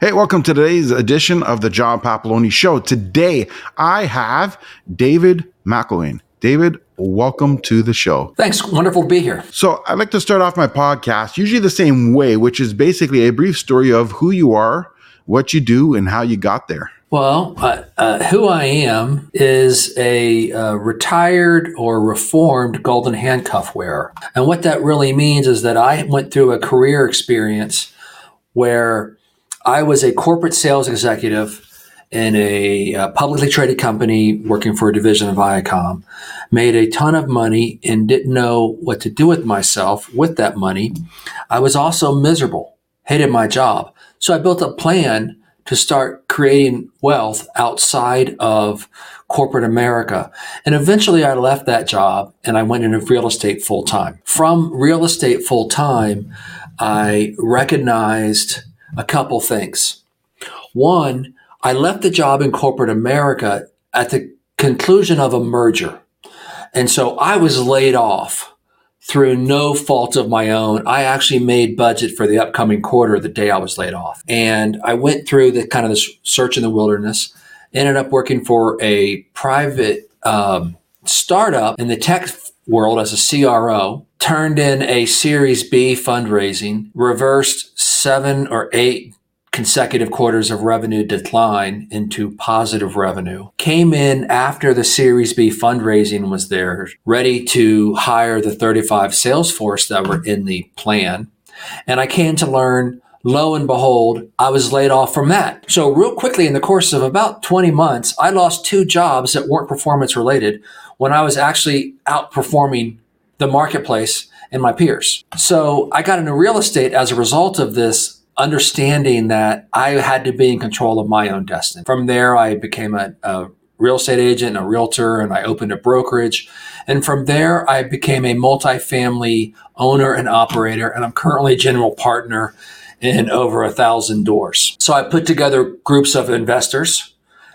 Hey, welcome to today's edition of the John Papaloni Show. Today, I have David McIlwaine. David, welcome to the show. Thanks. Wonderful to be here. So, I'd like to start off my podcast usually the same way, which is basically a brief story of who you are, what you do, and how you got there. Well, uh, uh, who I am is a uh, retired or reformed golden handcuff wearer. And what that really means is that I went through a career experience where I was a corporate sales executive in a, uh, publicly traded company working for a division of Viacom, made a ton of money and didn't know what to do with myself with that money. I was also miserable, hated my job. So I built a plan to start creating wealth outside of corporate America. And eventually I left that job and I went into real estate full time. From real estate full time, I recognized a couple things. One, I left the job in corporate America at the conclusion of a merger. And so I was laid off through no fault of my own. I actually made budget for the upcoming quarter the day I was laid off. And I went through the kind of the search in the wilderness, ended up working for a private um, startup in the tech world as a CRO, turned in a Series B fundraising, reversed seven or eight consecutive quarters of revenue decline into positive revenue. Came in after the Series B fundraising was there, ready to hire the 35 sales force that were in the plan. And I came to learn lo and behold, I was laid off from that. So, real quickly, in the course of about 20 months, I lost two jobs that weren't performance related when I was actually outperforming the marketplace and my peers. So, I got into real estate as a result of this understanding that I had to be in control of my own destiny. From there, I became a, a real estate agent, a realtor, and I opened a brokerage. And from there, I became a multifamily owner and operator, and I'm currently a general partner in over a thousand doors. So I put together groups of investors,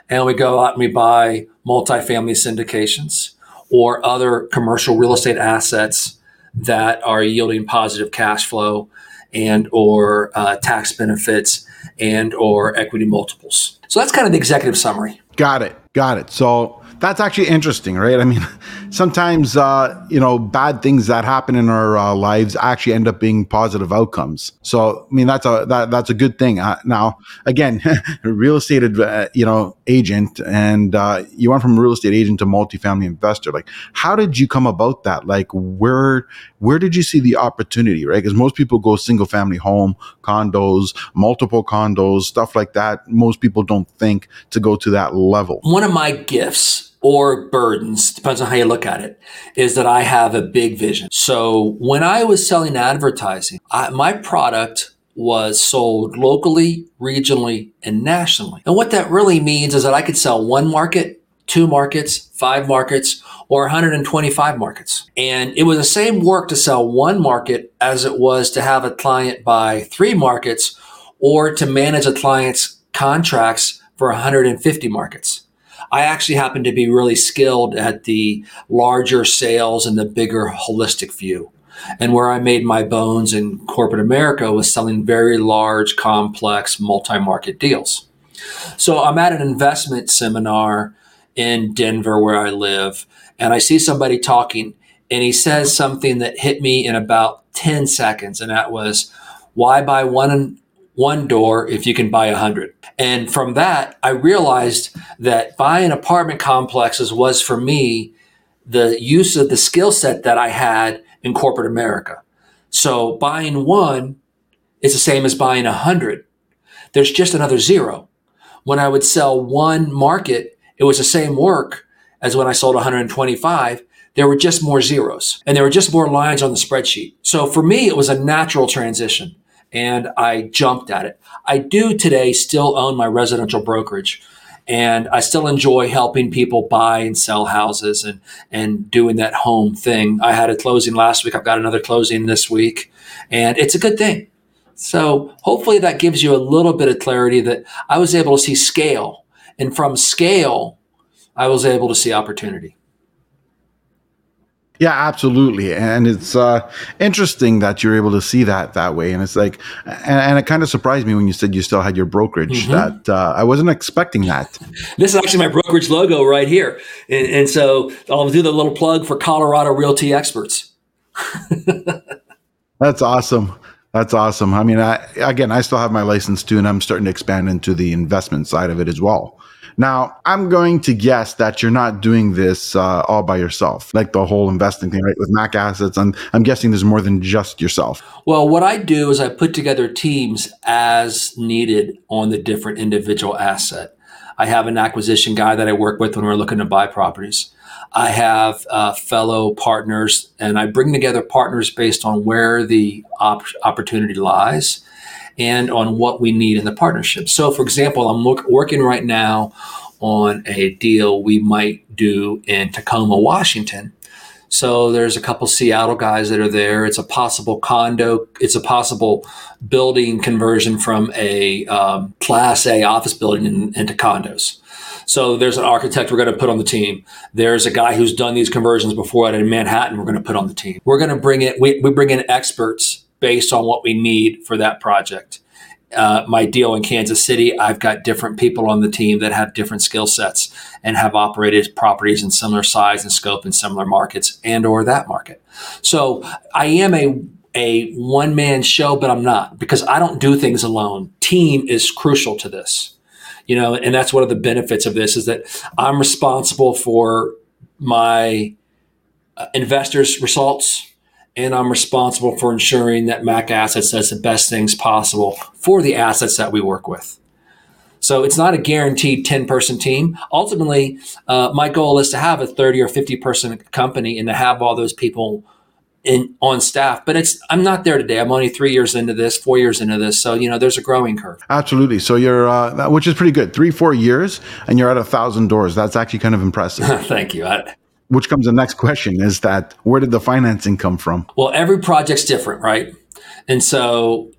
and we go out and we buy multifamily syndications or other commercial real estate assets that are yielding positive cash flow and or uh, tax benefits and or equity multiples. So that's kind of the executive summary. Got it. Got it. So that's actually interesting, right? I mean, sometimes uh, you know bad things that happen in our uh, lives actually end up being positive outcomes. So I mean that's a that, that's a good thing. Uh, now again, real estate uh, you know agent, and uh, you went from real estate agent to multifamily investor. Like, how did you come about that? Like, where where did you see the opportunity? Right? Because most people go single family home, condos, multiple condos, stuff like that. Most people don't think to go to that level. One of my gifts or burdens, depends on how you look at it, is that I have a big vision. So when I was selling advertising, I, my product was sold locally, regionally, and nationally. And what that really means is that I could sell one market, two markets, five markets, or 125 markets. And it was the same work to sell one market as it was to have a client buy three markets or to manage a client's contracts for 150 markets. I actually happen to be really skilled at the larger sales and the bigger holistic view. And where I made my bones in corporate America was selling very large, complex, multi market deals. So I'm at an investment seminar in Denver where I live, and I see somebody talking, and he says something that hit me in about 10 seconds, and that was, Why buy one one door if you can buy a hundred. And from that, I realized that buying apartment complexes was for me the use of the skill set that I had in corporate America. So buying one is the same as buying a hundred. There's just another zero. When I would sell one market, it was the same work as when I sold 125. There were just more zeros and there were just more lines on the spreadsheet. So for me, it was a natural transition and I jumped at it. I do today still own my residential brokerage and I still enjoy helping people buy and sell houses and and doing that home thing. I had a closing last week. I've got another closing this week, and it's a good thing. So hopefully that gives you a little bit of clarity that I was able to see scale, and from scale, I was able to see opportunity. Yeah, absolutely, and it's uh, interesting that you're able to see that that way. And it's like, and, and it kind of surprised me when you said you still had your brokerage. Mm-hmm. That uh, I wasn't expecting that. This is actually my brokerage logo right here, and, and so I'll do the little plug for Colorado Realty Experts. That's awesome. That's awesome. I mean, I, again, I still have my license too, and I'm starting to expand into the investment side of it as well. Now, I'm going to guess that you're not doing this uh, all by yourself, like the whole investing thing, right? With Mac Assets, and I'm guessing there's more than just yourself. Well, what I do is I put together teams as needed on the different individual asset. I have an acquisition guy that I work with when we're looking to buy properties. I have uh, fellow partners, and I bring together partners based on where the op- opportunity lies and on what we need in the partnership. So, for example, I'm working right now on a deal we might do in Tacoma, Washington. So there's a couple Seattle guys that are there. It's a possible condo. It's a possible building conversion from a um, Class A office building in, into condos. So there's an architect we're going to put on the team. There's a guy who's done these conversions before out in Manhattan. We're going to put on the team. We're going to bring it. We, we bring in experts based on what we need for that project. Uh, my deal in Kansas City, I've got different people on the team that have different skill sets and have operated properties in similar size and scope in similar markets and or that market. So I am a a one man show, but I'm not because I don't do things alone. Team is crucial to this, you know, and that's one of the benefits of this is that I'm responsible for my uh, investors' results and I'm responsible for ensuring that Mac Assets does the best things possible for the assets that we work with. So it's not a guaranteed 10 person team. Ultimately, uh, my goal is to have a 30 or 50 person company and to have all those people in on staff. But it's I'm not there today. I'm only three years into this, four years into this. So you know, there's a growing curve. Absolutely. So you're, uh, which is pretty good. Three, four years, and you're at a thousand doors. That's actually kind of impressive. Thank you. I, which comes the next question is that where did the financing come from? Well, every project's different, right? And so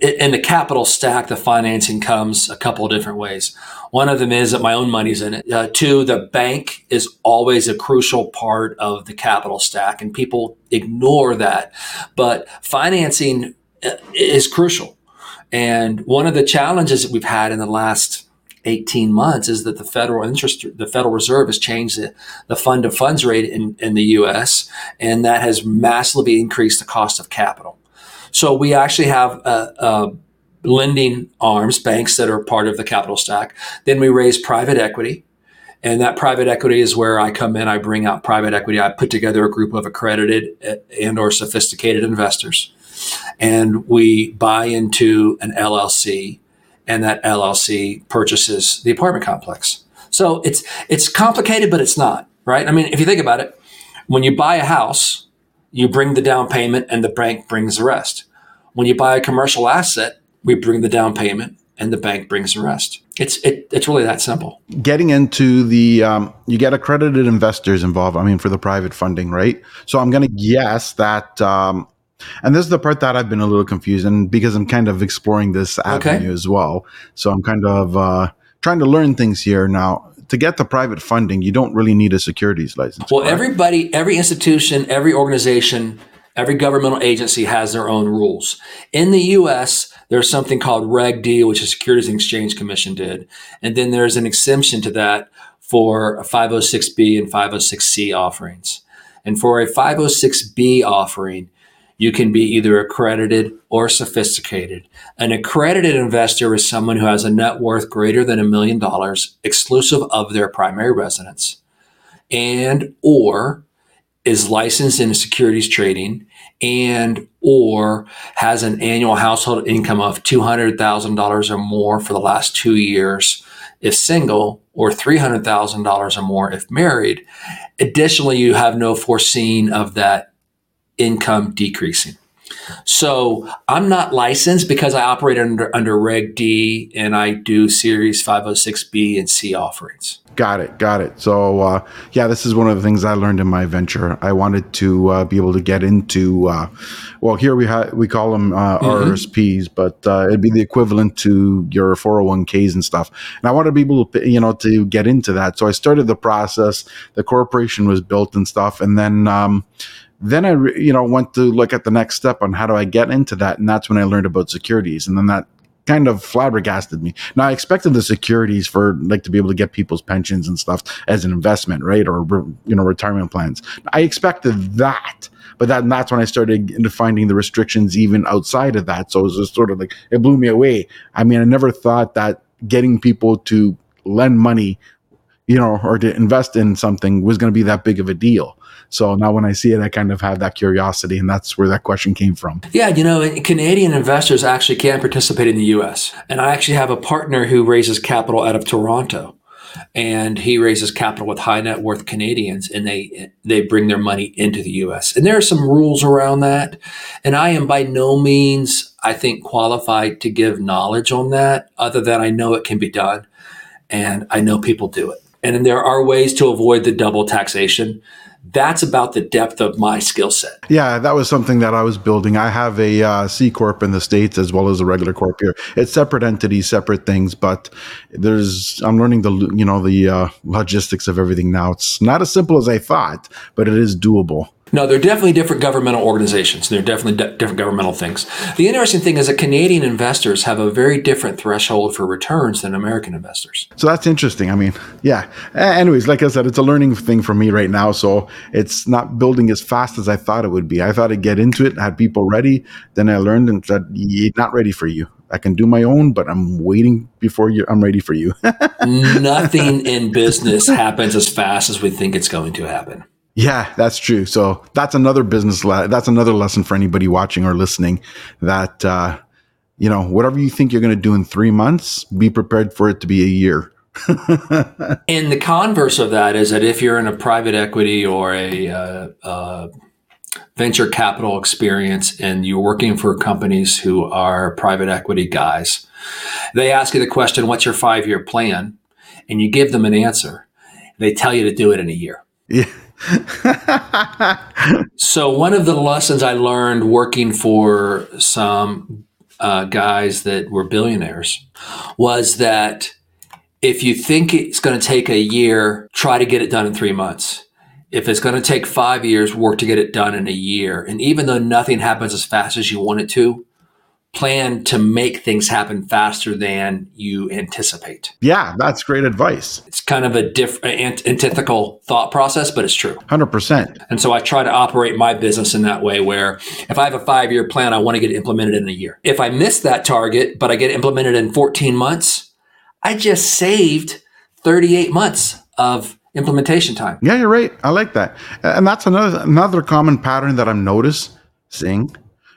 in the capital stack, the financing comes a couple of different ways. One of them is that my own money's in it. Uh, two, the bank is always a crucial part of the capital stack, and people ignore that. But financing uh, is crucial. And one of the challenges that we've had in the last 18 months is that the federal interest, the Federal Reserve has changed the, the fund of funds rate in, in the US, and that has massively increased the cost of capital. So we actually have a, a lending arms, banks that are part of the capital stack. Then we raise private equity. And that private equity is where I come in. I bring out private equity. I put together a group of accredited uh, and or sophisticated investors. And we buy into an LLC and that LLC purchases the apartment complex. So it's it's complicated, but it's not right. I mean, if you think about it, when you buy a house, you bring the down payment, and the bank brings the rest. When you buy a commercial asset, we bring the down payment, and the bank brings the rest. It's it, it's really that simple. Getting into the um, you get accredited investors involved. I mean, for the private funding, right? So I'm going to guess that um, and this is the part that I've been a little confused, and because I'm kind of exploring this avenue okay. as well. So I'm kind of uh, trying to learn things here now. To get the private funding, you don't really need a securities license. Well, correct? everybody, every institution, every organization, every governmental agency has their own rules. In the U.S., there's something called Reg D, which the Securities and Exchange Commission did, and then there's an exemption to that for 506B and 506C offerings. And for a 506B offering, you can be either accredited or sophisticated. An accredited investor is someone who has a net worth greater than a million dollars, exclusive of their primary residence, and or is licensed in securities trading and or has an annual household income of $200,000 or more for the last 2 years if single or $300,000 or more if married. Additionally, you have no foreseen of that income decreasing. So I'm not licensed because I operate under under Reg D and I do Series 506B and C offerings. Got it. Got it. So, uh, yeah, this is one of the things I learned in my venture. I wanted to uh, be able to get into, uh, well, here we have we call them uh, mm-hmm. RSPs, but uh, it'd be the equivalent to your 401ks and stuff. And I wanted to be able to, you know, to get into that. So I started the process. The corporation was built and stuff, and then. Um, then I, you know, went to look at the next step on how do I get into that, and that's when I learned about securities, and then that kind of flabbergasted me. Now I expected the securities for like to be able to get people's pensions and stuff as an investment, right? Or you know, retirement plans. I expected that. But that, that's when I started finding the restrictions even outside of that. So it was just sort of like it blew me away. I mean, I never thought that getting people to lend money, you know, or to invest in something was going to be that big of a deal. So now when I see it, I kind of have that curiosity, and that's where that question came from. Yeah, you know, Canadian investors actually can participate in the U.S. And I actually have a partner who raises capital out of Toronto and he raises capital with high net worth Canadians and they they bring their money into the US. And there are some rules around that. And I am by no means I think qualified to give knowledge on that other than I know it can be done and I know people do it. And there are ways to avoid the double taxation that's about the depth of my skill set. Yeah, that was something that I was building. I have a uh, C corp in the states as well as a regular corp here. It's separate entities, separate things, but there's I'm learning the you know the uh, logistics of everything now. It's not as simple as I thought, but it is doable. No, they're definitely different governmental organizations. They're definitely de- different governmental things. The interesting thing is that Canadian investors have a very different threshold for returns than American investors. So that's interesting. I mean, yeah. Anyways, like I said, it's a learning thing for me right now. So it's not building as fast as I thought it would be. I thought I'd get into it, had people ready. Then I learned and said, not ready for you. I can do my own, but I'm waiting before you. I'm ready for you. Nothing in business happens as fast as we think it's going to happen. Yeah, that's true. So that's another business. Le- that's another lesson for anybody watching or listening. That uh, you know, whatever you think you're going to do in three months, be prepared for it to be a year. and the converse of that is that if you're in a private equity or a uh, uh, venture capital experience and you're working for companies who are private equity guys, they ask you the question, "What's your five year plan?" and you give them an answer. They tell you to do it in a year. Yeah so one of the lessons I learned working for some uh, guys that were billionaires was that if you think it's going to take a year, try to get it done in three months. If it's going to take five years, work to get it done in a year. And even though nothing happens as fast as you want it to, plan to make things happen faster than you anticipate. Yeah, that's great advice. It's kind of a different antithetical thought process, but it's true. 100%. And so I try to operate my business in that way where if I have a 5-year plan, I want to get it implemented in a year. If I miss that target, but I get implemented in 14 months, I just saved 38 months of implementation time. Yeah, you're right. I like that. And that's another another common pattern that I'm noticing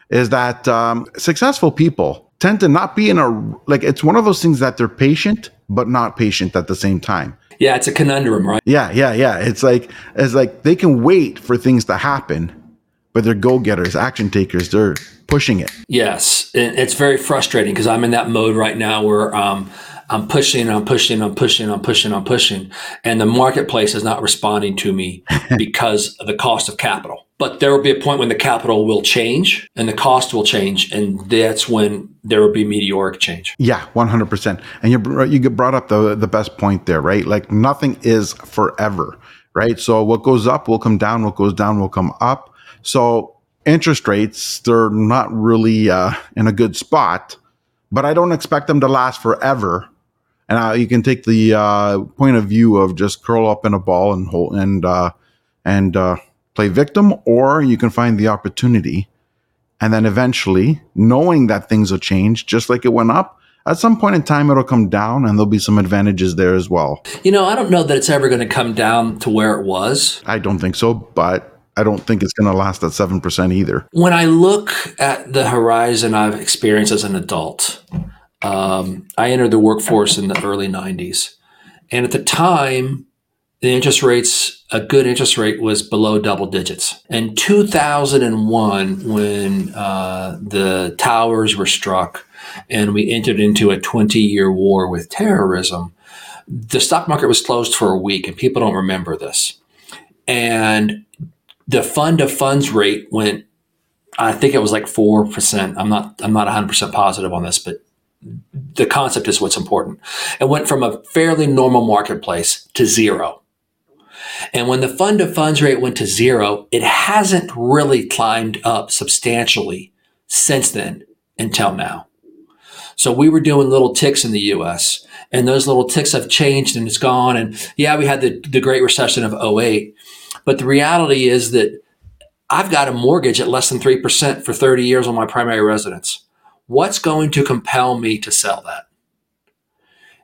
is that um, successful people tend to not be in a like it's one of those things that they're patient but not patient at the same time. Yeah, it's a conundrum, right? Yeah, yeah, yeah. It's like it's like they can wait for things to happen, but they're go-getters, action takers. They're pushing it. Yes, it's very frustrating because I'm in that mode right now where um, I'm pushing, I'm pushing, I'm pushing, I'm pushing, I'm pushing, and the marketplace is not responding to me because of the cost of capital. But there will be a point when the capital will change and the cost will change, and that's when there will be meteoric change. Yeah, one hundred percent. And you you brought up the the best point there, right? Like nothing is forever, right? So what goes up will come down, what goes down will come up. So interest rates they're not really uh, in a good spot, but I don't expect them to last forever and uh, you can take the uh, point of view of just curl up in a ball and hold and uh, and uh, play victim, or you can find the opportunity, and then eventually, knowing that things will change, just like it went up. At some point in time, it'll come down, and there'll be some advantages there as well. You know, I don't know that it's ever going to come down to where it was. I don't think so, but I don't think it's going to last at 7% either. When I look at the horizon I've experienced as an adult, um, I entered the workforce in the early 90s. And at the time, the interest rates, a good interest rate was below double digits. In 2001, when uh, the towers were struck and we entered into a 20 year war with terrorism, the stock market was closed for a week, and people don't remember this. And the fund of funds rate went, I think it was like 4%. I'm not, I'm not 100% positive on this, but the concept is what's important. It went from a fairly normal marketplace to zero. And when the fund of funds rate went to zero, it hasn't really climbed up substantially since then until now. So we were doing little ticks in the US, and those little ticks have changed and it's gone. And yeah, we had the, the Great Recession of 08. But the reality is that I've got a mortgage at less than 3% for 30 years on my primary residence. What's going to compel me to sell that?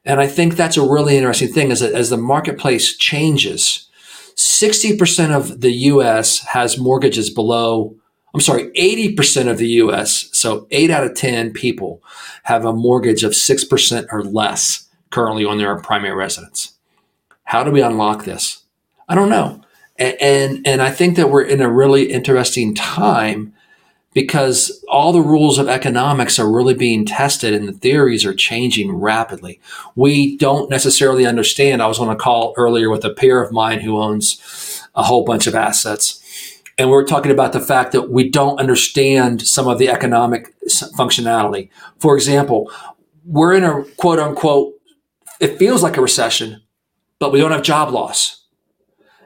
And I think that's a really interesting thing is that as the marketplace changes, 60% of the US has mortgages below, I'm sorry, 80% of the US, so eight out of 10 people have a mortgage of 6% or less currently on their primary residence. How do we unlock this? I don't know. And, and, and I think that we're in a really interesting time because all the rules of economics are really being tested and the theories are changing rapidly. We don't necessarily understand. I was on a call earlier with a peer of mine who owns a whole bunch of assets. And we are talking about the fact that we don't understand some of the economic functionality. For example, we're in a quote unquote, it feels like a recession, but we don't have job loss.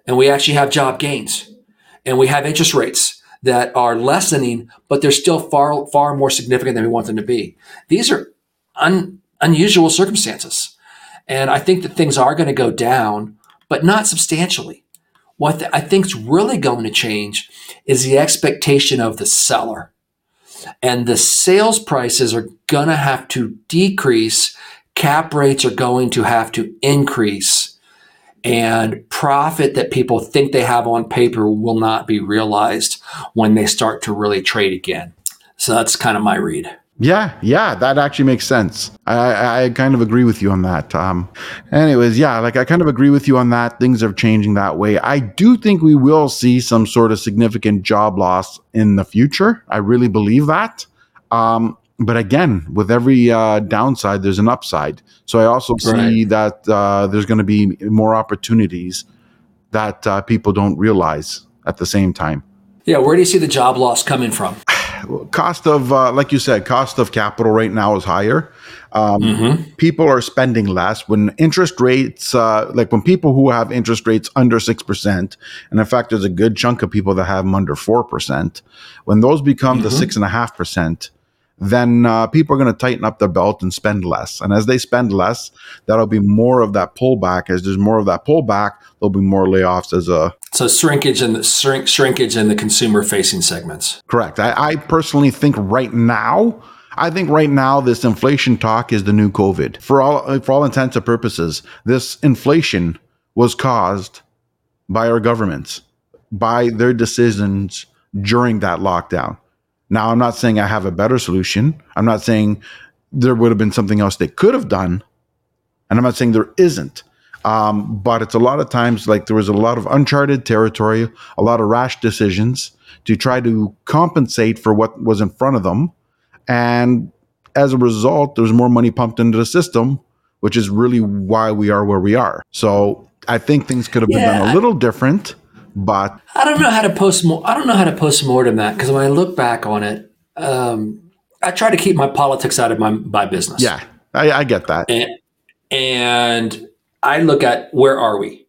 And we actually have job gains. And we have interest rates that are lessening, but they're still far, far more significant than we want them to be. These are un, unusual circumstances. And I think that things are going to go down, but not substantially. What the, I think is really going to change is the expectation of the seller. And the sales prices are going to have to decrease. Cap rates are going to have to increase and profit that people think they have on paper will not be realized when they start to really trade again. So that's kind of my read. Yeah, yeah, that actually makes sense. I, I kind of agree with you on that. Um, anyways, yeah, like I kind of agree with you on that. Things are changing that way. I do think we will see some sort of significant job loss in the future. I really believe that. Um, but again, with every uh, downside, there's an upside. So I also right. see that uh, there's going to be more opportunities that uh, people don't realize at the same time. Yeah, where do you see the job loss coming from? cost of, uh, like you said, cost of capital right now is higher. Um, mm-hmm. People are spending less when interest rates, uh, like when people who have interest rates under 6%, and in fact, there's a good chunk of people that have them under 4%, when those become mm-hmm. the 6.5%, then uh, people are going to tighten up their belt and spend less. And as they spend less, that'll be more of that pullback. As there's more of that pullback, there'll be more layoffs as a so shrinkage and the shrink, shrinkage in the consumer facing segments. Correct. I, I personally think right now. I think right now this inflation talk is the new COVID. For all for all intents and purposes, this inflation was caused by our governments, by their decisions during that lockdown. Now, I'm not saying I have a better solution. I'm not saying there would have been something else they could have done. And I'm not saying there isn't. Um, but it's a lot of times like there was a lot of uncharted territory, a lot of rash decisions to try to compensate for what was in front of them. And as a result, there's more money pumped into the system, which is really why we are where we are. So I think things could have been yeah. done a little different. But I don't know how to post. More. I don't know how to post mortem that because when I look back on it, um, I try to keep my politics out of my my business. Yeah, I, I get that. And, and I look at where are we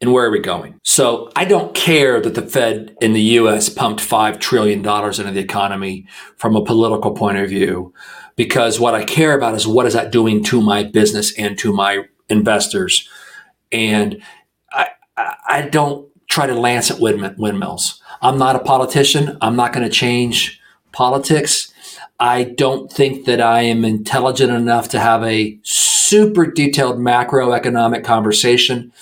and where are we going. So I don't care that the Fed in the U.S. pumped five trillion dollars into the economy from a political point of view, because what I care about is what is that doing to my business and to my investors, and I I don't try to lance at windmills. I'm not a politician. I'm not going to change politics. I don't think that I am intelligent enough to have a super detailed macroeconomic conversation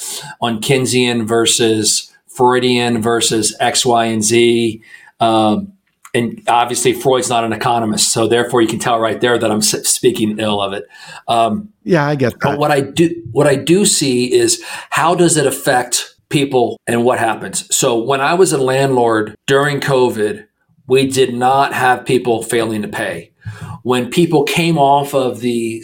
on Keynesian versus Freudian versus X, Y, and Z. Um, and obviously Freud's not an economist, so therefore you can tell right there that I'm speaking ill of it. Um, yeah, I get that. But what I do, what I do see is how does it affect people and what happens. So when I was a landlord during COVID, we did not have people failing to pay. When people came off of the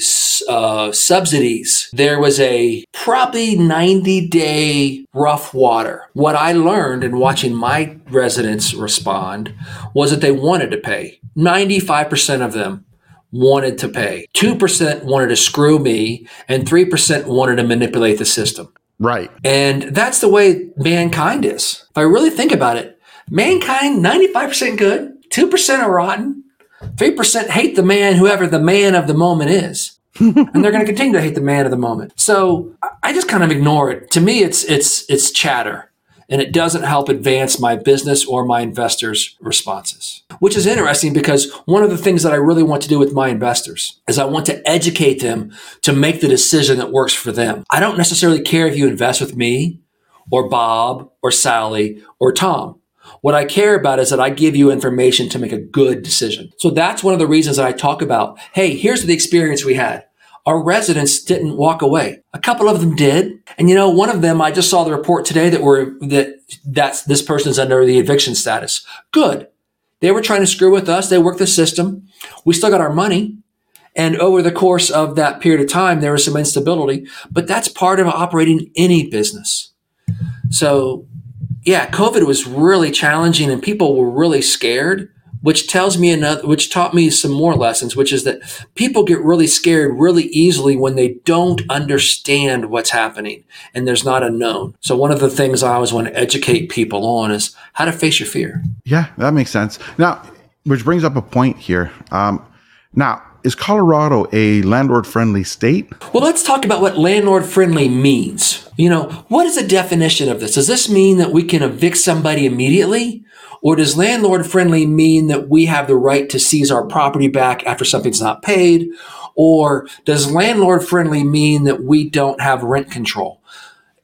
uh, subsidies, there was a probably 90 day rough water. What I learned in watching my residents respond was that they wanted to pay. 95% of them wanted to pay. 2% wanted to screw me, and 3% wanted to manipulate the system. Right. And that's the way mankind is. If I really think about it, mankind 95% good, 2% are rotten, 3% hate the man, whoever the man of the moment is. and they're going to continue to hate the man of the moment. So I just kind of ignore it. To me, it's it's it's chatter, and it doesn't help advance my business or my investors' responses. Which is interesting because one of the things that I really want to do with my investors is I want to educate them to make the decision that works for them. I don't necessarily care if you invest with me or Bob or Sally or Tom. What I care about is that I give you information to make a good decision. So that's one of the reasons that I talk about, hey, here's the experience we had. Our residents didn't walk away. A couple of them did. And you know, one of them, I just saw the report today that we're, that that's, this person's under the eviction status. Good. They were trying to screw with us. They worked the system. We still got our money. And over the course of that period of time, there was some instability, but that's part of operating any business. So yeah, COVID was really challenging and people were really scared, which tells me another, which taught me some more lessons, which is that people get really scared really easily when they don't understand what's happening and there's not a known. So one of the things I always want to educate people on is how to face your fear. Yeah, that makes sense. Now, which brings up a point here. Um, now, is Colorado a landlord friendly state? Well, let's talk about what landlord friendly means. You know, what is the definition of this? Does this mean that we can evict somebody immediately? Or does landlord friendly mean that we have the right to seize our property back after something's not paid? Or does landlord friendly mean that we don't have rent control?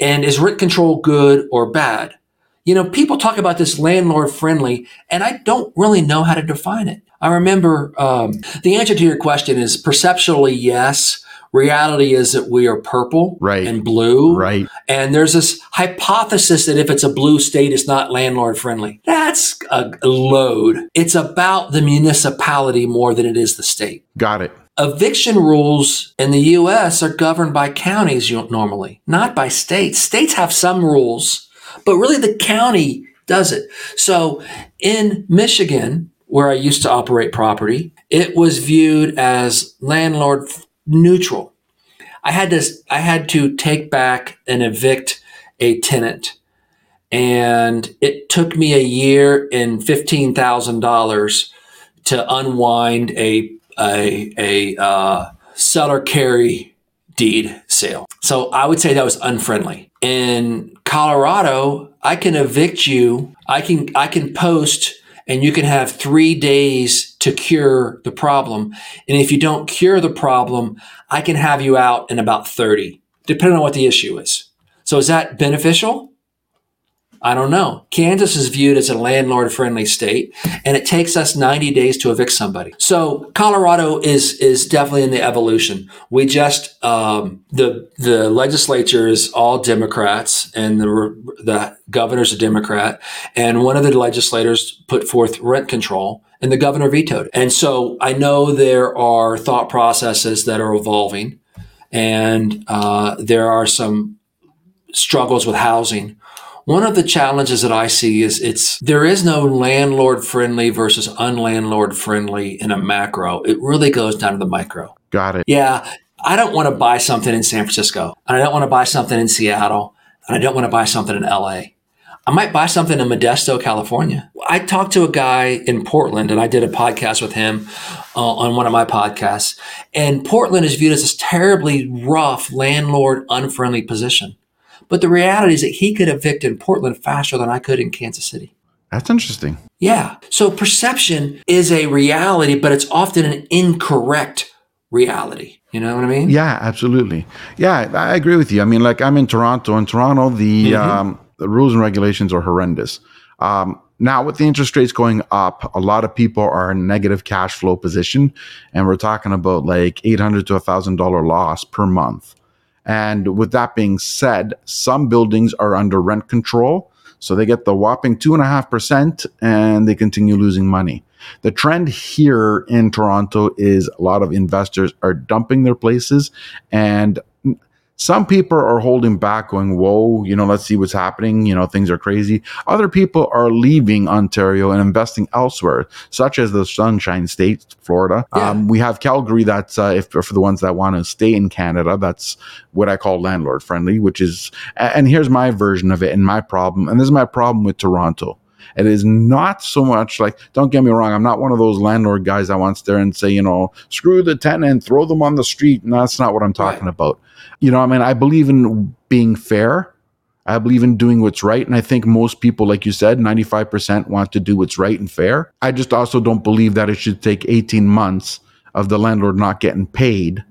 And is rent control good or bad? You know, people talk about this landlord friendly, and I don't really know how to define it. I remember um, the answer to your question is perceptually yes. Reality is that we are purple right. and blue. Right. And there's this hypothesis that if it's a blue state, it's not landlord friendly. That's a load. It's about the municipality more than it is the state. Got it. Eviction rules in the US are governed by counties normally, not by states. States have some rules, but really the county does it. So in Michigan, where I used to operate property, it was viewed as landlord neutral. I had to I had to take back and evict a tenant, and it took me a year and fifteen thousand dollars to unwind a a a uh, seller carry deed sale. So I would say that was unfriendly. In Colorado, I can evict you. I can I can post and you can have three days to cure the problem. And if you don't cure the problem, I can have you out in about 30, depending on what the issue is. So is that beneficial? I don't know. Kansas is viewed as a landlord friendly state and it takes us 90 days to evict somebody. So Colorado is, is definitely in the evolution. We just, um, the, the legislature is all Democrats and the, the governor's a Democrat. And one of the legislators put forth rent control and the governor vetoed. And so I know there are thought processes that are evolving and, uh, there are some struggles with housing one of the challenges that I see is it's there is no landlord friendly versus unlandlord friendly in a macro. It really goes down to the micro. Got it. Yeah. I don't want to buy something in San Francisco. And I don't want to buy something in Seattle. And I don't want to buy something in LA. I might buy something in Modesto, California. I talked to a guy in Portland and I did a podcast with him uh, on one of my podcasts. And Portland is viewed as this terribly rough, landlord unfriendly position. But the reality is that he could evict in Portland faster than I could in Kansas City. That's interesting. Yeah. So perception is a reality, but it's often an incorrect reality. You know what I mean? Yeah, absolutely. Yeah, I agree with you. I mean, like I'm in Toronto. In Toronto, the mm-hmm. um, the rules and regulations are horrendous. Um, now, with the interest rates going up, a lot of people are in negative cash flow position, and we're talking about like eight hundred to thousand dollar loss per month. And with that being said, some buildings are under rent control, so they get the whopping two and a half percent, and they continue losing money. The trend here in Toronto is a lot of investors are dumping their places and some people are holding back, going, Whoa, you know, let's see what's happening. You know, things are crazy. Other people are leaving Ontario and investing elsewhere, such as the Sunshine State, Florida. Yeah. Um, we have Calgary, that's uh, if for the ones that want to stay in Canada, that's what I call landlord friendly, which is, and here's my version of it and my problem. And this is my problem with Toronto. It is not so much like, don't get me wrong, I'm not one of those landlord guys that wants there and say, you know, screw the tenant, throw them on the street. And that's not what I'm talking right. about you know, I mean, I believe in being fair. I believe in doing what's right. And I think most people, like you said, 95% want to do what's right and fair. I just also don't believe that it should take 18 months of the landlord not getting paid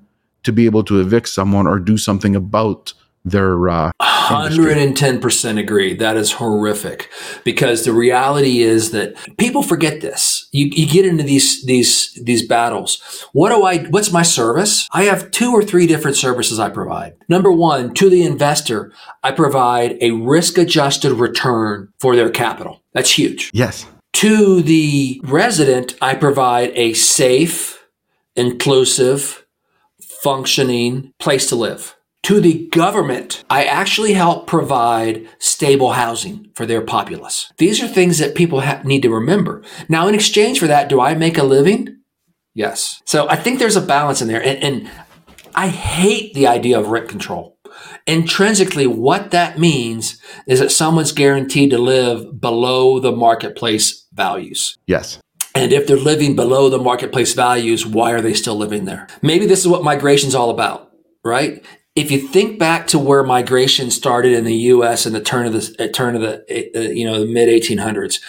to be able to evict someone or do something about their uh, 110% agree. That is horrific. Because the reality is that people forget this. You, you get into these these these battles. What do i what's my service? I have two or three different services i provide. Number one to the investor i provide a risk adjusted return for their capital. That's huge. Yes. To the resident i provide a safe inclusive functioning place to live to the government, I actually help provide stable housing for their populace. These are things that people ha- need to remember. Now, in exchange for that, do I make a living? Yes. So I think there's a balance in there. And, and I hate the idea of rent control. Intrinsically, what that means is that someone's guaranteed to live below the marketplace values. Yes. And if they're living below the marketplace values, why are they still living there? Maybe this is what migration's all about, right? If you think back to where migration started in the U.S. in the turn of the turn of the uh, you know the mid 1800s,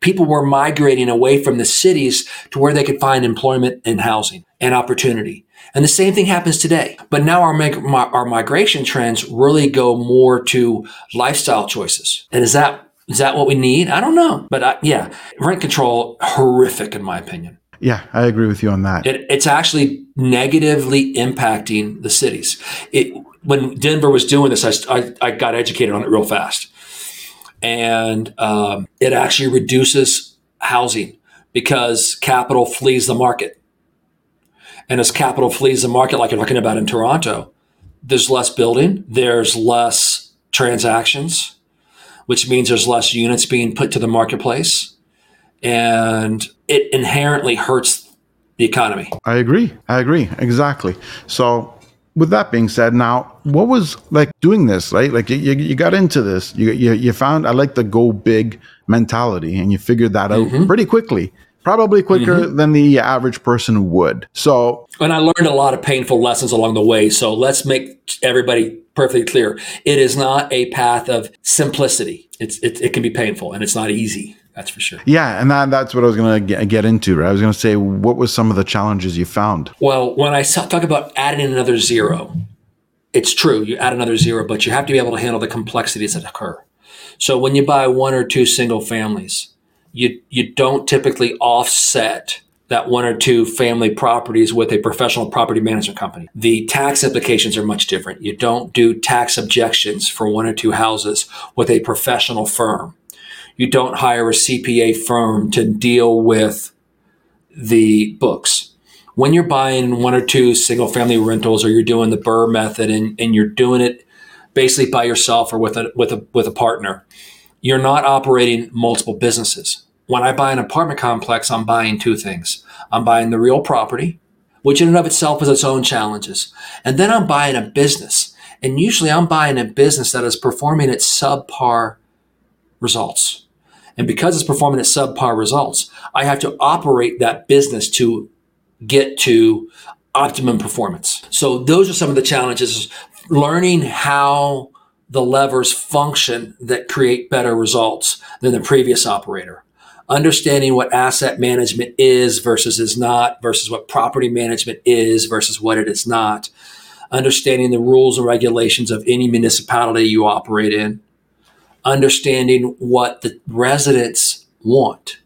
people were migrating away from the cities to where they could find employment and housing and opportunity. And the same thing happens today. But now our our migration trends really go more to lifestyle choices. And is that is that what we need? I don't know. But I, yeah, rent control horrific in my opinion. Yeah, I agree with you on that. It, it's actually negatively impacting the cities. It, when Denver was doing this, I, I, I, got educated on it real fast. And um, it actually reduces housing because capital flees the market. And as capital flees the market, like you're talking about in Toronto, there's less building, there's less transactions, which means there's less units being put to the marketplace and it inherently hurts the economy. I agree. I agree. Exactly. So, with that being said, now what was like doing this, right? Like you, you got into this, you, you, you found I like the go big mentality, and you figured that out mm-hmm. pretty quickly probably quicker mm-hmm. than the average person would. So, and I learned a lot of painful lessons along the way. So, let's make everybody perfectly clear. It is not a path of simplicity. It's it, it can be painful and it's not easy. That's for sure. Yeah, and that, that's what I was going to get into. Right? I was going to say, what was some of the challenges you found? Well, when I talk about adding another zero, it's true. You add another zero, but you have to be able to handle the complexities that occur. So when you buy one or two single families, you you don't typically offset that one or two family properties with a professional property management company. The tax implications are much different. You don't do tax objections for one or two houses with a professional firm you don't hire a CPA firm to deal with the books. When you're buying one or two single family rentals or you're doing the BRRRR method and, and you're doing it basically by yourself or with a, with, a, with a partner, you're not operating multiple businesses. When I buy an apartment complex, I'm buying two things. I'm buying the real property, which in and of itself has its own challenges. And then I'm buying a business. And usually I'm buying a business that is performing at subpar results. And because it's performing at subpar results, I have to operate that business to get to optimum performance. So those are some of the challenges learning how the levers function that create better results than the previous operator. Understanding what asset management is versus is not, versus what property management is versus what it is not. Understanding the rules and regulations of any municipality you operate in understanding what the residents want,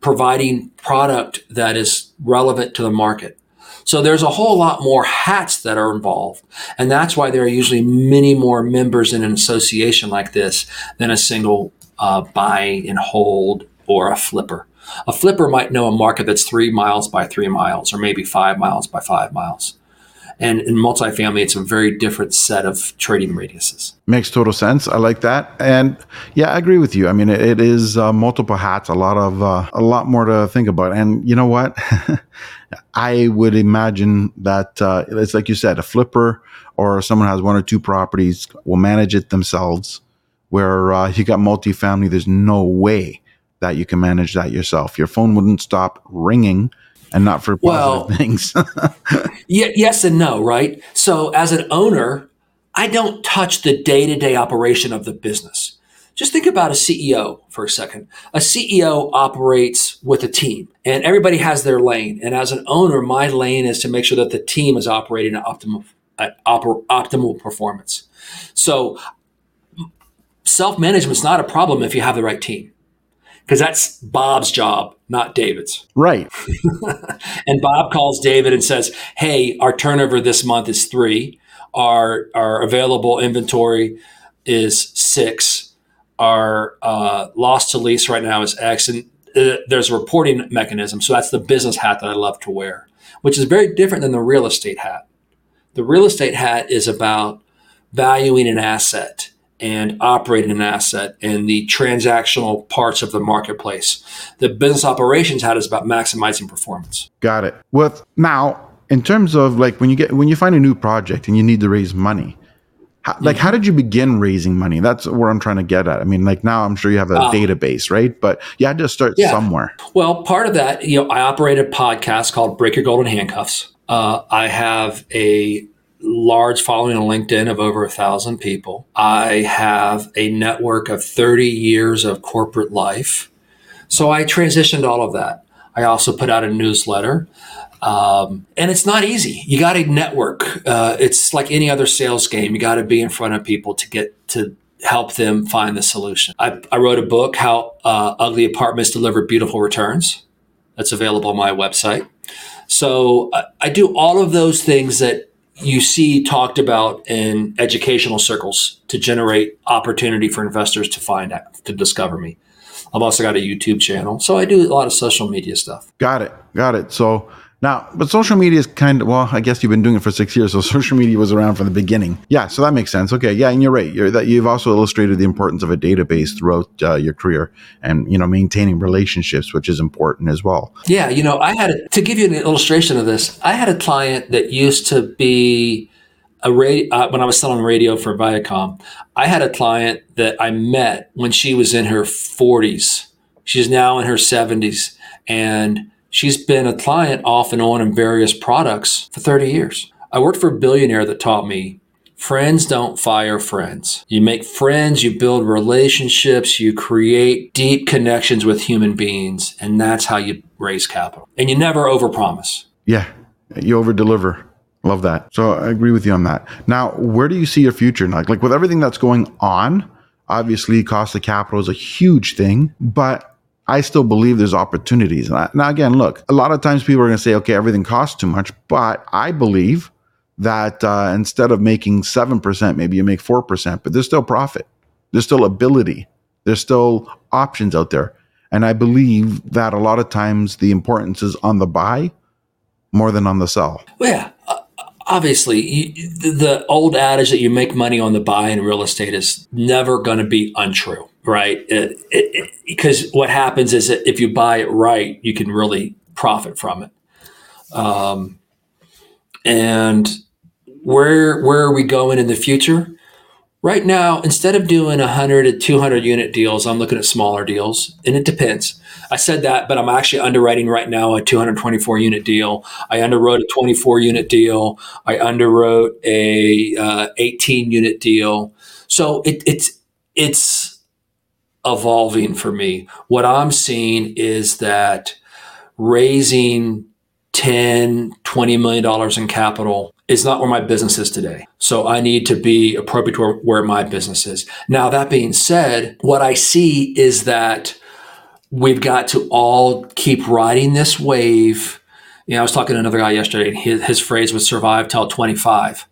providing product that is relevant to the market. So there's a whole lot more hats that are involved. And that's why there are usually many more members in an association like this than a single uh, buy and hold or a flipper. A flipper might know a market that's three miles by three miles or maybe five miles by five miles. And in multifamily, it's a very different set of trading radiuses. Makes total sense. I like that. And yeah, I agree with you. I mean, it, is uh, multiple hats, a lot of uh, a lot more to think about. And you know what? I would imagine that uh, it's like you said, a flipper or someone has one or two properties will manage it themselves. Where uh, you got multifamily, there's no way that you can manage that yourself. Your phone wouldn't stop ringing and not for positive well, things. yeah, yes and no, right? So as an owner, I don't touch the day-to-day operation of the business. Just think about a CEO for a second. A CEO operates with a team and everybody has their lane. And as an owner, my lane is to make sure that the team is operating at optimal, at oper, optimal performance. So self-management is not a problem if you have the right team because that's Bob's job, not David's. Right. and Bob calls David and says, Hey, our turnover this month is three. Our, our available inventory is six our uh, loss to lease right now is X, and uh, there's a reporting mechanism. So that's the business hat that I love to wear, which is very different than the real estate hat. The real estate hat is about valuing an asset and operating an asset and the transactional parts of the marketplace. The business operations hat is about maximizing performance. Got it. With now, in terms of like when you get when you find a new project and you need to raise money, how, like, how did you begin raising money? That's where I'm trying to get at. I mean, like now I'm sure you have a uh, database, right? But you had to start yeah. somewhere. Well, part of that, you know, I operate a podcast called Break Your Golden Handcuffs. Uh, I have a large following on LinkedIn of over a thousand people. I have a network of 30 years of corporate life. So I transitioned all of that. I also put out a newsletter. Um, and it's not easy. You got to network. Uh, it's like any other sales game. You got to be in front of people to get to help them find the solution. I, I wrote a book, How uh, Ugly Apartments Deliver Beautiful Returns. That's available on my website. So I, I do all of those things that you see talked about in educational circles to generate opportunity for investors to find out, to discover me. I've also got a YouTube channel. So I do a lot of social media stuff. Got it. Got it. So now, but social media is kind of, well, I guess you've been doing it for six years. So social media was around from the beginning. Yeah. So that makes sense. Okay. Yeah. And you're right. You're that you've also illustrated the importance of a database throughout uh, your career and, you know, maintaining relationships, which is important as well. Yeah. You know, I had, a, to give you an illustration of this, I had a client that used to be, a radio, uh, when I was selling radio for Viacom, I had a client that I met when she was in her 40s. She's now in her 70s. And She's been a client off and on in various products for 30 years. I worked for a billionaire that taught me friends don't fire friends. You make friends, you build relationships, you create deep connections with human beings, and that's how you raise capital. And you never overpromise. Yeah, you over deliver. Love that. So I agree with you on that. Now, where do you see your future? Like, like with everything that's going on, obviously cost of capital is a huge thing, but I still believe there's opportunities. Now, again, look, a lot of times people are going to say, okay, everything costs too much, but I believe that uh, instead of making 7%, maybe you make 4%, but there's still profit. There's still ability. There's still options out there. And I believe that a lot of times the importance is on the buy more than on the sell. Well, yeah. Obviously, the old adage that you make money on the buy in real estate is never going to be untrue right? Because what happens is that if you buy it right, you can really profit from it. Um, and where where are we going in the future? Right now, instead of doing 100 to 200 unit deals, I'm looking at smaller deals, and it depends. I said that, but I'm actually underwriting right now a 224 unit deal. I underwrote a 24 unit deal. I underwrote a uh, 18 unit deal. So it, it's it's evolving for me. What I'm seeing is that raising 10, 20 million dollars in capital is not where my business is today. So I need to be appropriate to where, my business is. Now, that being said, what I see is that we've got to all keep riding this wave. You know, I was talking to another guy yesterday, and his, his phrase was survive till 25.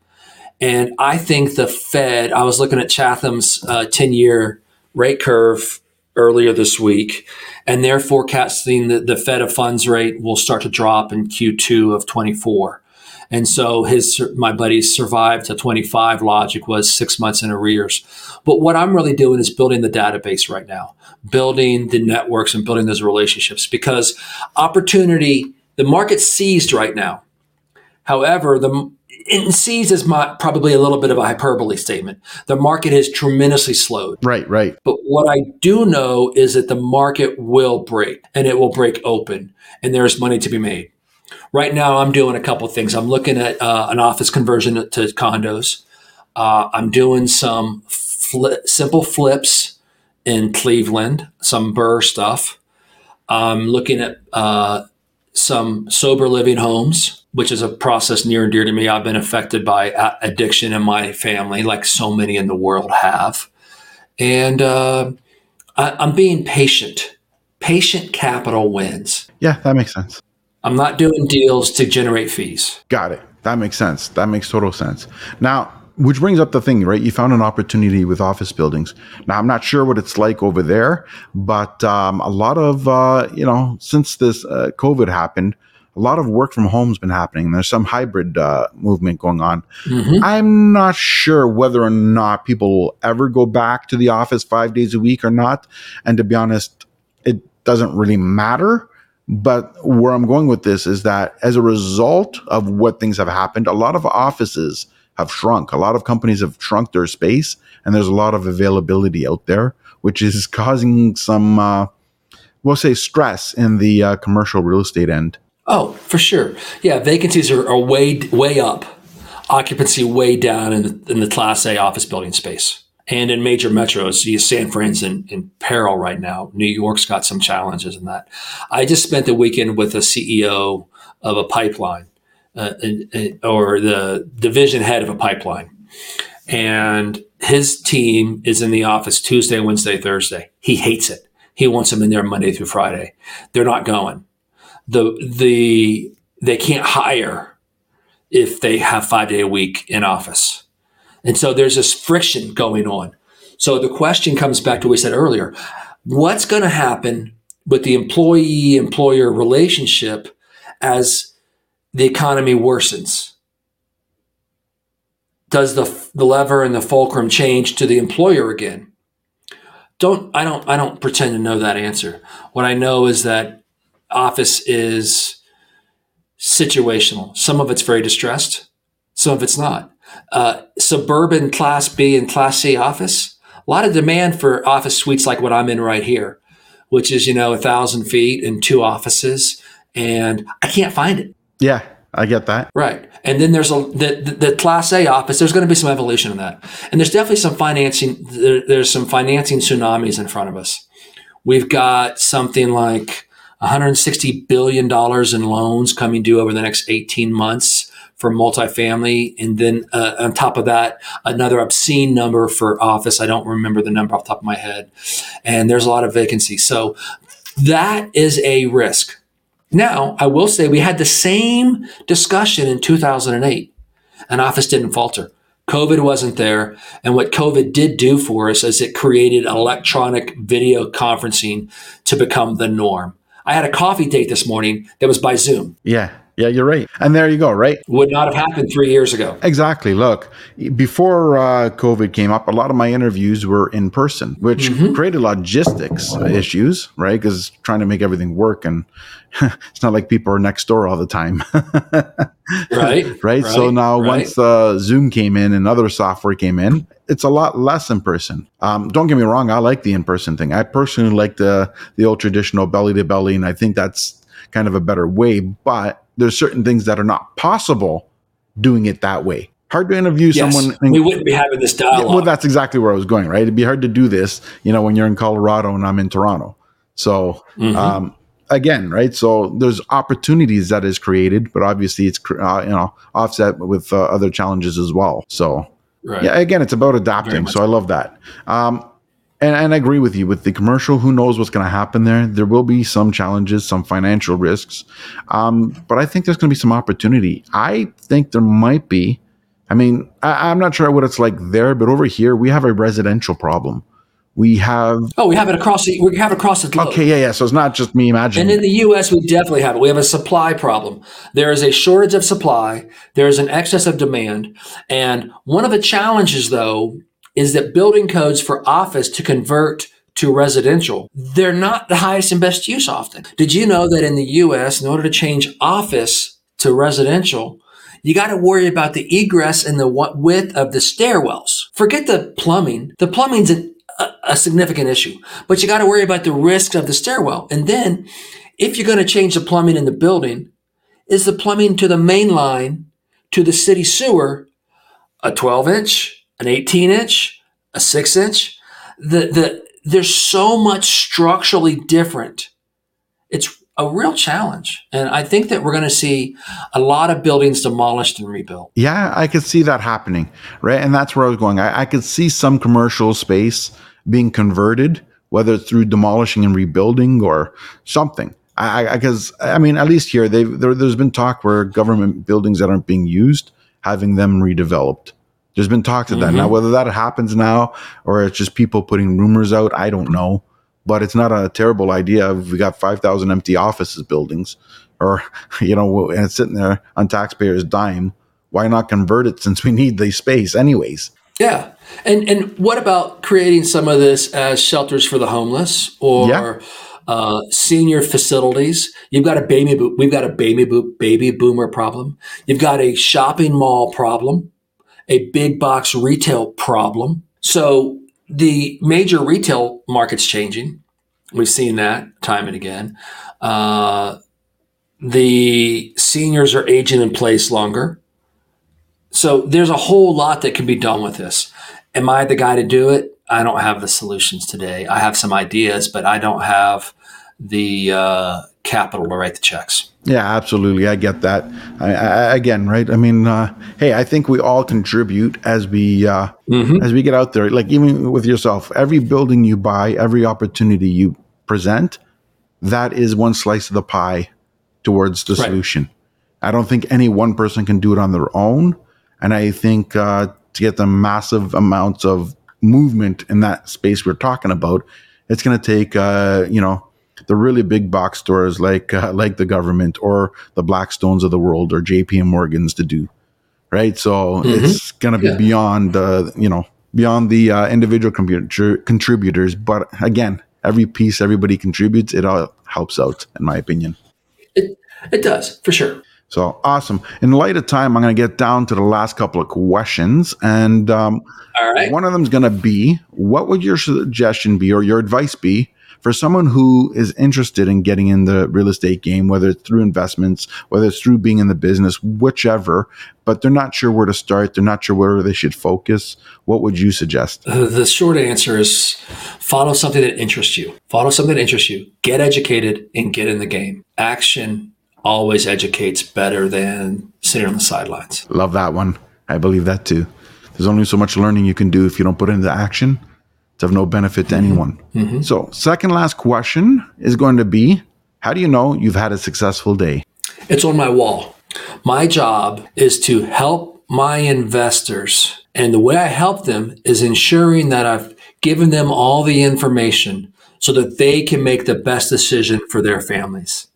And I think the Fed, I was looking at Chatham's 10 uh, year rate curve earlier this week, and they're forecasting that the Fed of funds rate will start to drop in Q2 of 24. And so his my buddy's survived to 25 logic was six months in arrears. But what I'm really doing is building the database right now, building the networks and building those relationships because opportunity, the market seized right now. However, the and sees is my, probably a little bit of a hyperbole statement. The market has tremendously slowed. Right, right. But what I do know is that the market will break and it will break open and there's money to be made. Right now, I'm doing a couple things. I'm looking at uh, an office conversion to condos. Uh, I'm doing some simple flips in Cleveland, some BRRRR stuff. I'm looking at uh, some sober living homes, which is a process near and dear to me. I've been affected by addiction in my family, like so many in the world have. And uh, I, am being patient. Patient capital wins. Yeah, that makes sense. I'm not doing deals to generate fees. Got it. That makes sense. That makes total sense. Now, which brings up the thing, right? You found an opportunity with office buildings. Now, I'm not sure what it's like over there, but um, a lot of, uh, you know, since this uh, COVID happened, a lot of work from home has been happening. There's some hybrid uh, movement going on. Mm-hmm. I'm not sure whether or not people will ever go back to the office five days a week or not. And to be honest, it doesn't really matter. But where I'm going with this is that as a result of what things have happened, a lot of offices have shrunk. A lot of companies have shrunk their space, and there's a lot of availability out there, which is causing some, uh, we'll say, stress in the uh, commercial real estate end. Oh, for sure. Yeah, vacancies are, are way way up, occupancy way down in the, in the Class A office building space. And in major metros, you San Fran's in, in peril right now. New York's got some challenges in that. I just spent the weekend with a CEO of a pipeline uh, or the division head of a pipeline. And his team is in the office Tuesday, Wednesday, Thursday. He hates it. He wants them in there Monday through Friday. They're not going. The the they can't hire if they have five day a week in office. And so there's this friction going on. So the question comes back to what we said earlier. What's going to happen with the employee employer relationship as the economy worsens? Does the, the lever and the fulcrum change to the employer again? Don't I don't I don't pretend to know that answer. What I know is that office is situational. Some of it's very distressed, some of it's not. Uh, suburban Class B and Class C office, a lot of demand for office suites like what I'm in right here, which is you know a thousand feet and two offices, and I can't find it. Yeah, I get that. Right. And then there's a the, the, the class A office, there's going to be some evolution in that. And there's definitely some financing there, there's some financing tsunamis in front of us. We've got something like 160 billion dollars in loans coming due over the next 18 months for multifamily and then uh, on top of that another obscene number for office. I don't remember the number off the top of my head. And there's a lot of vacancy. So that is a risk now, I will say we had the same discussion in 2008, and Office didn't falter. COVID wasn't there. And what COVID did do for us is it created electronic video conferencing to become the norm. I had a coffee date this morning that was by Zoom. Yeah. Yeah, you're right. And there you go, right? Would not have happened three years ago. Exactly. Look, before uh, COVID came up, a lot of my interviews were in person, which mm-hmm. created logistics issues, right? Because trying to make everything work and it's not like people are next door all the time. right, right. Right. So now, right. once uh, Zoom came in and other software came in, it's a lot less in person. Um, don't get me wrong. I like the in person thing. I personally like the, the old traditional belly to belly. And I think that's kind of a better way. But there's certain things that are not possible doing it that way. Hard to interview yes, someone. And, we wouldn't be having this dialogue. well, that's exactly where I was going. Right, it'd be hard to do this, you know, when you're in Colorado and I'm in Toronto. So, mm-hmm. um, again, right? So there's opportunities that is created, but obviously it's uh, you know offset with uh, other challenges as well. So right. yeah, again, it's about adapting. So I love that. Um, and, and I agree with you with the commercial. Who knows what's going to happen there? There will be some challenges, some financial risks, um, but I think there's going to be some opportunity. I think there might be. I mean, I, I'm not sure what it's like there, but over here we have a residential problem. We have oh, we have it across the we have it across the globe. Okay, yeah, yeah. So it's not just me imagining. And in the U.S., we definitely have it. We have a supply problem. There is a shortage of supply. There is an excess of demand, and one of the challenges, though, is that building codes for office to convert to residential, they're not the highest and best use often. Did you know that in the US, in order to change office to residential, you got to worry about the egress and the width of the stairwells. Forget the plumbing. The plumbing's an, a, a significant issue, but you got to worry about the risks of the stairwell. And then if you're going to change the plumbing in the building, is the plumbing to the main line to the city sewer a 12 inch, an 18 inch, a six inch. The, the, there's so much structurally different. It's a real challenge. And I think that we're going to see a lot of buildings demolished and rebuilt. Yeah, I could see that happening. Right. And that's where I was going. I, I could see some commercial space being converted, whether through demolishing and rebuilding or something. I because I, I, mean, at least here, there, has been talk where government buildings that aren't being used, having them redeveloped. There's been talks of mm-hmm. that. Now, mm-hmm. whether that happens now or it's just people putting rumors out, I don't know. But it's not a terrible idea. We got 5,000 empty offices buildings, or, you know, and it's sitting there on taxpayers' dime. Why not convert it since we need the space, anyways? Yeah. And and what about creating some of this as shelters for the homeless or yeah. uh, senior facilities? You've got a baby bo- we've got a baby bo- baby boomer problem. You've got a shopping mall problem a big box retail problem. So the major retail market's changing. We've seen that time and again. Uh, the seniors are aging in place longer. So there's a whole lot that can be done with this. Am I the guy to do it? I don't have the solutions today. I have some ideas, but I don't have the uh, capital to write the checks. Yeah, absolutely. I get that. I, I, again, right? I mean, uh, hey, I think we all contribute as we uh, mm-hmm. as we get out there. Like even with yourself, every building you buy, every opportunity you present, that is one slice of the pie towards the right. solution. I don't think any one person can do it on their own, and I think uh, to get the massive amounts of movement in that space we're talking about, it's going to take uh, you know the really big box stores like uh, like the government or the Blackstones of the world or J.P. Morgans to do, right? So mm-hmm. it's going to be yeah. beyond uh, you know beyond the uh, individual computer contributors. But again, every piece everybody contributes, it all helps out, in my opinion. It it does for sure. So awesome. In light of time, I'm going to get down to the last couple of questions. And um, All right. one of them is going to be what would your suggestion be or your advice be for someone who is interested in getting in the real estate game, whether it's through investments, whether it's through being in the business, whichever, but they're not sure where to start, they're not sure where they should focus, what would you suggest? The short answer is follow something that interests you. Follow something that interests you. Get educated and get in the game. Action always educates better than sitting on the sidelines. Love that one. I believe that too. There's only so much learning you can do if you don't put it into action. It's of no benefit to anyone. Mm-hmm. So, second last question is going to be How do you know you've had a successful day? It's on my wall. My job is to help my investors. And the way I help them is ensuring that I've given them all the information so that they can make the best decision for their families.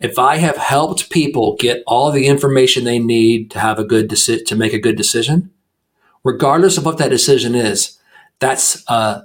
If I have helped people get all the information they need to have a good deci- to make a good decision, regardless of what that decision is, that's a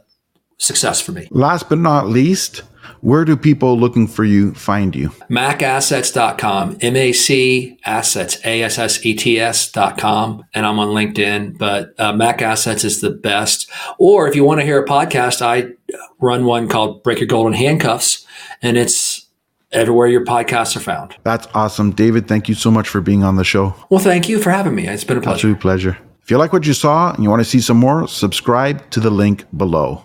success for me. Last but not least, where do people looking for you find you? MacAssets.com, M A C assets, A S S E T S.com. And I'm on LinkedIn, but uh, Mac Assets is the best. Or if you want to hear a podcast, I run one called Break Your Golden Handcuffs, and it's everywhere your podcasts are found. That's awesome. David, thank you so much for being on the show. Well, thank you for having me. It's been a pleasure. Absolute pleasure. If you like what you saw and you want to see some more, subscribe to the link below.